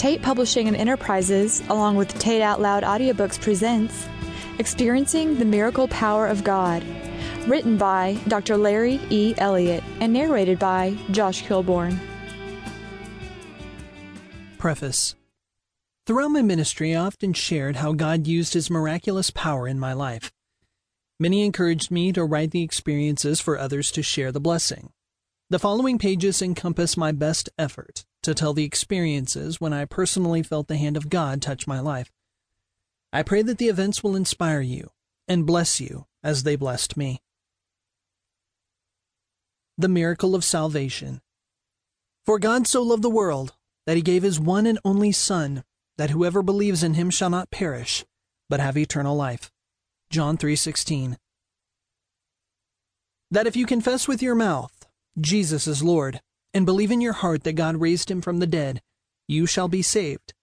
Tate Publishing and Enterprises, along with Tate Out Loud Audiobooks, presents Experiencing the Miracle Power of God, written by Dr. Larry E. Elliott and narrated by Josh Kilbourne. Preface Throughout my ministry, I often shared how God used His miraculous power in my life. Many encouraged me to write the experiences for others to share the blessing. The following pages encompass my best effort to tell the experiences when I personally felt the hand of God touch my life. I pray that the events will inspire you and bless you as they blessed me. The Miracle of Salvation For God so loved the world that he gave his one and only Son, that whoever believes in him shall not perish, but have eternal life. John 3:16 That if you confess with your mouth Jesus is Lord, and believe in your heart that God raised him from the dead, you shall be saved.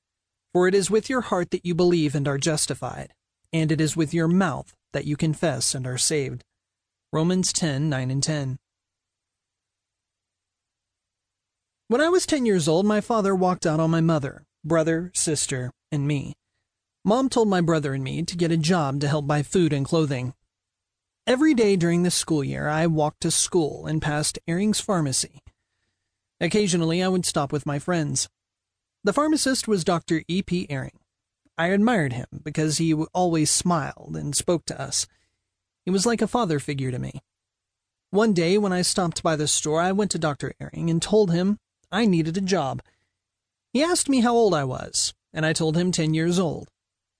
For it is with your heart that you believe and are justified, and it is with your mouth that you confess and are saved. Romans 10 9 and 10. When I was 10 years old, my father walked out on my mother, brother, sister, and me. Mom told my brother and me to get a job to help buy food and clothing. Every day during the school year, I walked to school and passed Ehring's pharmacy. Occasionally, I would stop with my friends. The pharmacist was Dr. E. P. Ehring. I admired him because he always smiled and spoke to us. He was like a father figure to me. One day, when I stopped by the store, I went to Dr. Ehring and told him I needed a job. He asked me how old I was, and I told him 10 years old.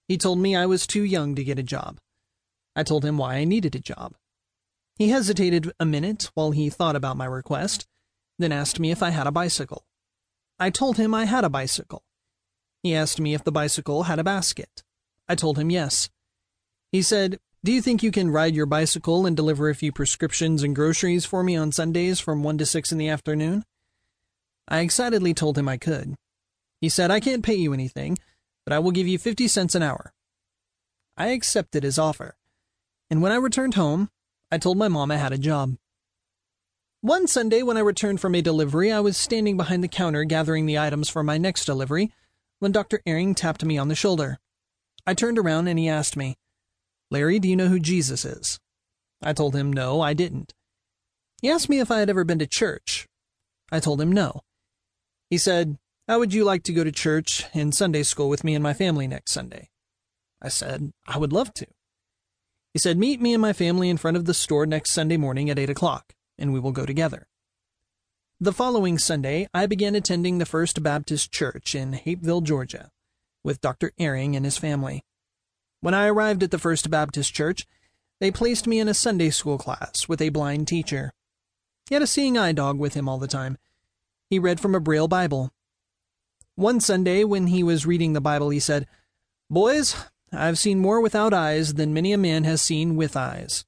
He told me I was too young to get a job. I told him why I needed a job. He hesitated a minute while he thought about my request, then asked me if I had a bicycle. I told him I had a bicycle. He asked me if the bicycle had a basket. I told him yes. He said, Do you think you can ride your bicycle and deliver a few prescriptions and groceries for me on Sundays from 1 to 6 in the afternoon? I excitedly told him I could. He said, I can't pay you anything, but I will give you 50 cents an hour. I accepted his offer and when I returned home, I told my mom I had a job. One Sunday, when I returned from a delivery, I was standing behind the counter gathering the items for my next delivery when Dr. Ehring tapped me on the shoulder. I turned around and he asked me, Larry, do you know who Jesus is? I told him no, I didn't. He asked me if I had ever been to church. I told him no. He said, How would you like to go to church in Sunday school with me and my family next Sunday? I said, I would love to. He said, Meet me and my family in front of the store next Sunday morning at 8 o'clock, and we will go together. The following Sunday, I began attending the First Baptist Church in Hapeville, Georgia, with Dr. Ehring and his family. When I arrived at the First Baptist Church, they placed me in a Sunday school class with a blind teacher. He had a seeing eye dog with him all the time. He read from a Braille Bible. One Sunday, when he was reading the Bible, he said, Boys, I've seen more without eyes than many a man has seen with eyes.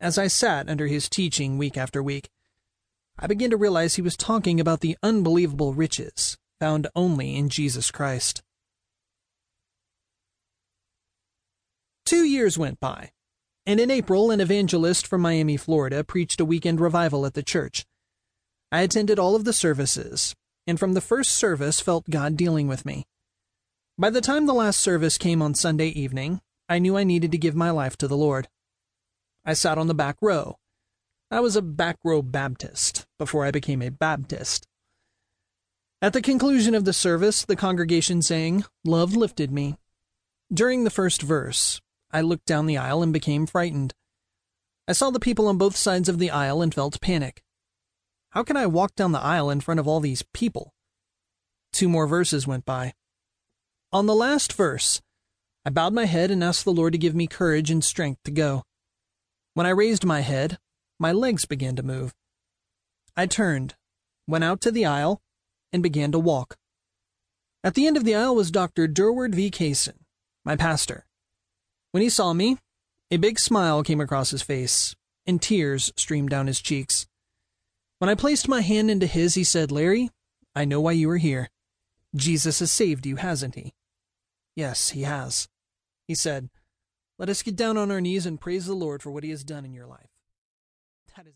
As I sat under his teaching week after week, I began to realize he was talking about the unbelievable riches found only in Jesus Christ. Two years went by, and in April, an evangelist from Miami, Florida, preached a weekend revival at the church. I attended all of the services, and from the first service felt God dealing with me. By the time the last service came on Sunday evening, I knew I needed to give my life to the Lord. I sat on the back row. I was a back row Baptist before I became a Baptist. At the conclusion of the service, the congregation sang, Love lifted me. During the first verse, I looked down the aisle and became frightened. I saw the people on both sides of the aisle and felt panic. How can I walk down the aisle in front of all these people? Two more verses went by. On the last verse, I bowed my head and asked the Lord to give me courage and strength to go. When I raised my head, my legs began to move. I turned, went out to the aisle, and began to walk. At the end of the aisle was Dr. Durward V. Kaysen, my pastor. When he saw me, a big smile came across his face, and tears streamed down his cheeks. When I placed my hand into his, he said, Larry, I know why you are here. Jesus has saved you, hasn't he? Yes, he has. He said, Let us get down on our knees and praise the Lord for what he has done in your life.